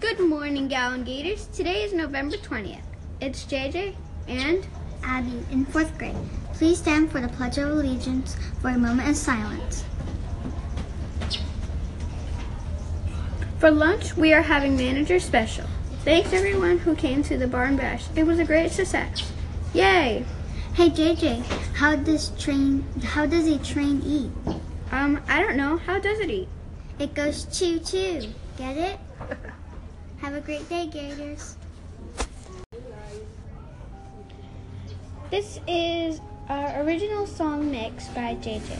Good morning, Gallon Gators. Today is November 20th. It's JJ and Abby in fourth grade. Please stand for the Pledge of Allegiance for a moment of silence. for lunch we are having manager special. Thanks everyone who came to the barn bash. It was a great success. Yay! Hey JJ, how does train how does a train eat? Um, I don't know. How does it eat? It goes choo choo. Get it? Have a great day, Gators. This is our original song mix by JJ.